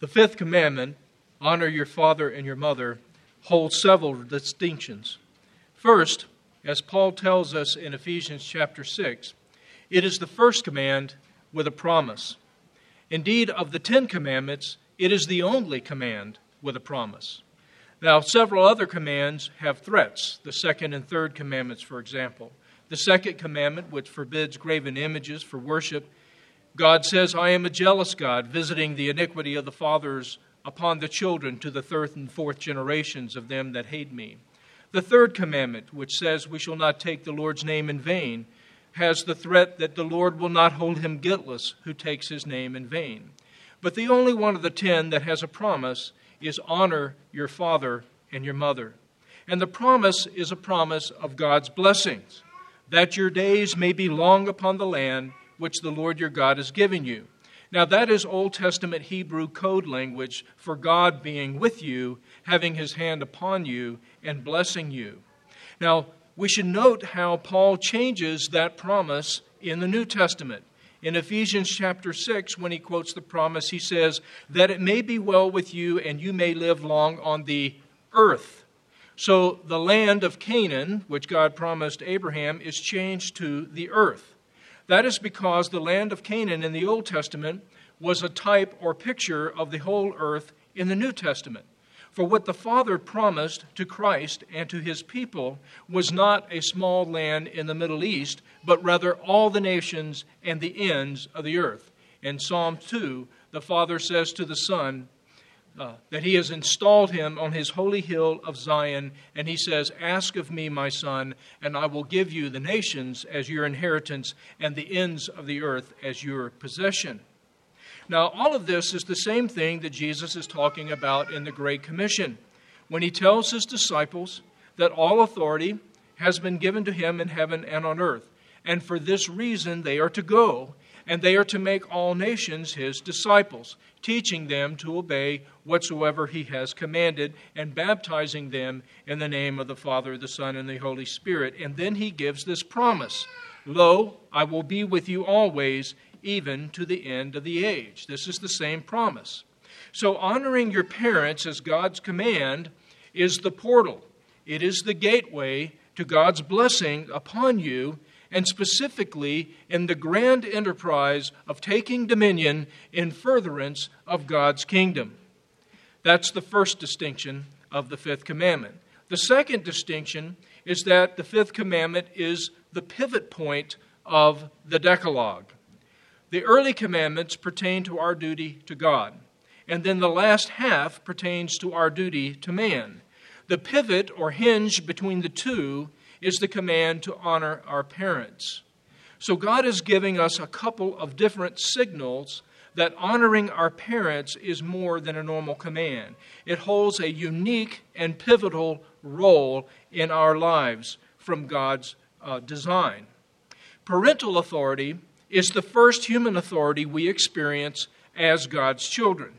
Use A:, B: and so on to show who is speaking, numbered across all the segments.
A: The fifth commandment, honor your father and your mother, holds several distinctions. First, as Paul tells us in Ephesians chapter 6, it is the first command with a promise. Indeed, of the Ten Commandments, it is the only command with a promise. Now, several other commands have threats, the second and third commandments, for example. The second commandment, which forbids graven images for worship, God says, I am a jealous God, visiting the iniquity of the fathers upon the children to the third and fourth generations of them that hate me. The third commandment, which says, We shall not take the Lord's name in vain, has the threat that the Lord will not hold him guiltless who takes his name in vain. But the only one of the ten that has a promise is honor your father and your mother. And the promise is a promise of God's blessings, that your days may be long upon the land which the Lord your God is giving you. Now, that is Old Testament Hebrew code language for God being with you, having his hand upon you, and blessing you. Now, we should note how Paul changes that promise in the New Testament. In Ephesians chapter 6, when he quotes the promise, he says, That it may be well with you and you may live long on the earth. So the land of Canaan, which God promised Abraham, is changed to the earth. That is because the land of Canaan in the Old Testament was a type or picture of the whole earth in the New Testament. For what the Father promised to Christ and to his people was not a small land in the Middle East, but rather all the nations and the ends of the earth. In Psalm 2, the Father says to the Son, uh, that he has installed him on his holy hill of Zion, and he says, Ask of me, my son, and I will give you the nations as your inheritance and the ends of the earth as your possession. Now, all of this is the same thing that Jesus is talking about in the Great Commission when he tells his disciples that all authority has been given to him in heaven and on earth. And for this reason, they are to go, and they are to make all nations his disciples, teaching them to obey whatsoever he has commanded, and baptizing them in the name of the Father, the Son, and the Holy Spirit. And then he gives this promise Lo, I will be with you always, even to the end of the age. This is the same promise. So, honoring your parents as God's command is the portal, it is the gateway to God's blessing upon you, and specifically in the grand enterprise of taking dominion in furtherance of God's kingdom. That's the first distinction of the fifth commandment. The second distinction is that the fifth commandment is the pivot point of the Decalogue. The early commandments pertain to our duty to God, and then the last half pertains to our duty to man. The pivot or hinge between the two is the command to honor our parents. So God is giving us a couple of different signals that honoring our parents is more than a normal command. It holds a unique and pivotal role in our lives from God's uh, design. Parental authority is the first human authority we experience as God's children.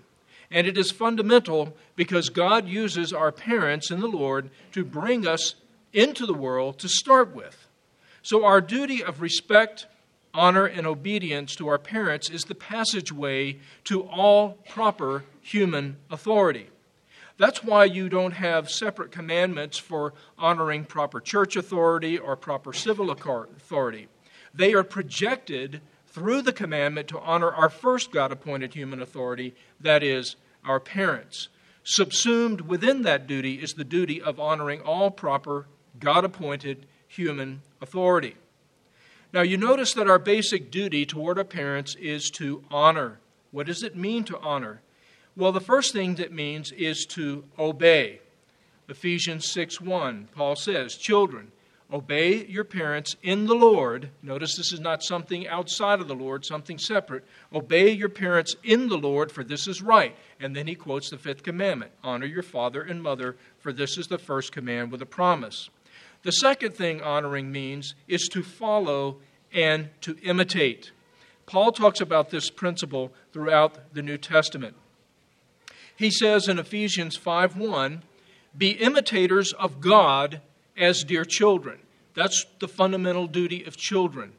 A: And it is fundamental because God uses our parents in the Lord to bring us into the world to start with. So, our duty of respect, honor, and obedience to our parents is the passageway to all proper human authority. That's why you don't have separate commandments for honoring proper church authority or proper civil authority. They are projected through the commandment to honor our first God appointed human authority, that is, our parents. Subsumed within that duty is the duty of honoring all proper God appointed human authority. Now, you notice that our basic duty toward our parents is to honor. What does it mean to honor? Well, the first thing that means is to obey. Ephesians 6 1, Paul says, Children, Obey your parents in the Lord. Notice this is not something outside of the Lord, something separate. Obey your parents in the Lord, for this is right. And then he quotes the fifth commandment Honor your father and mother, for this is the first command with a promise. The second thing honoring means is to follow and to imitate. Paul talks about this principle throughout the New Testament. He says in Ephesians 5:1, Be imitators of God as dear children. That's the fundamental duty of children.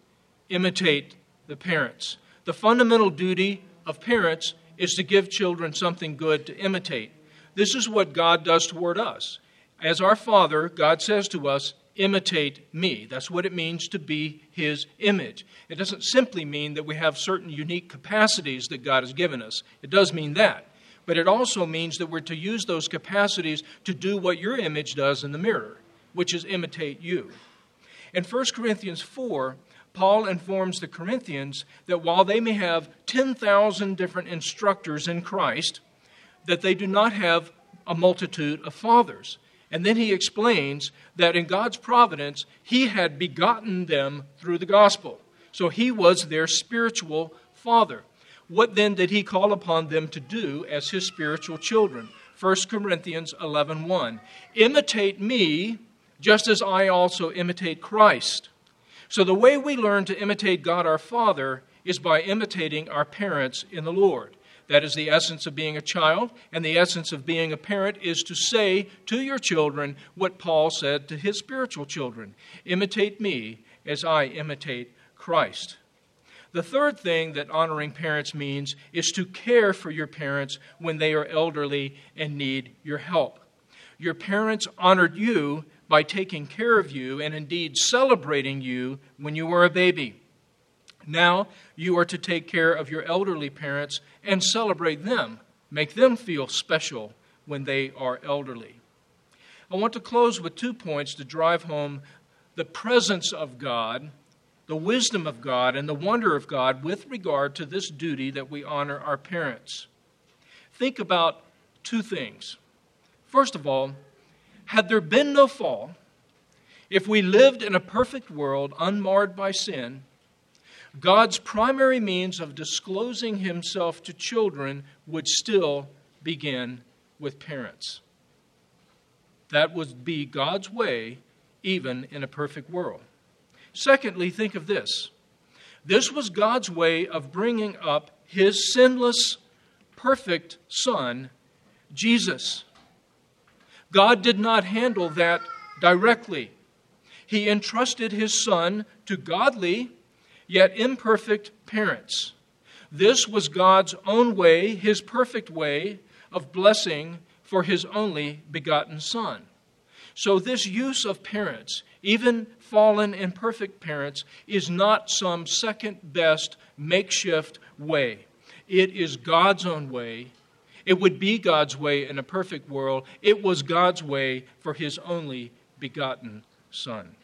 A: Imitate the parents. The fundamental duty of parents is to give children something good to imitate. This is what God does toward us. As our Father, God says to us, imitate me. That's what it means to be his image. It doesn't simply mean that we have certain unique capacities that God has given us, it does mean that. But it also means that we're to use those capacities to do what your image does in the mirror, which is imitate you. In 1 Corinthians 4, Paul informs the Corinthians that while they may have 10,000 different instructors in Christ, that they do not have a multitude of fathers. And then he explains that in God's providence, he had begotten them through the gospel. So he was their spiritual father. What then did he call upon them to do as his spiritual children? 1 Corinthians 11:1. 1. Imitate me just as I also imitate Christ. So the way we learn to imitate God our Father is by imitating our parents in the Lord. That is the essence of being a child, and the essence of being a parent is to say to your children what Paul said to his spiritual children Imitate me as I imitate Christ. The third thing that honoring parents means is to care for your parents when they are elderly and need your help. Your parents honored you by taking care of you and indeed celebrating you when you were a baby. Now you are to take care of your elderly parents and celebrate them, make them feel special when they are elderly. I want to close with two points to drive home the presence of God, the wisdom of God, and the wonder of God with regard to this duty that we honor our parents. Think about two things. First of all, had there been no fall, if we lived in a perfect world unmarred by sin, God's primary means of disclosing himself to children would still begin with parents. That would be God's way, even in a perfect world. Secondly, think of this this was God's way of bringing up his sinless, perfect Son, Jesus. God did not handle that directly. He entrusted his Son to godly, yet imperfect parents. This was God's own way, his perfect way of blessing for his only begotten Son. So, this use of parents, even fallen imperfect parents, is not some second best makeshift way. It is God's own way. It would be God's way in a perfect world. It was God's way for his only begotten Son.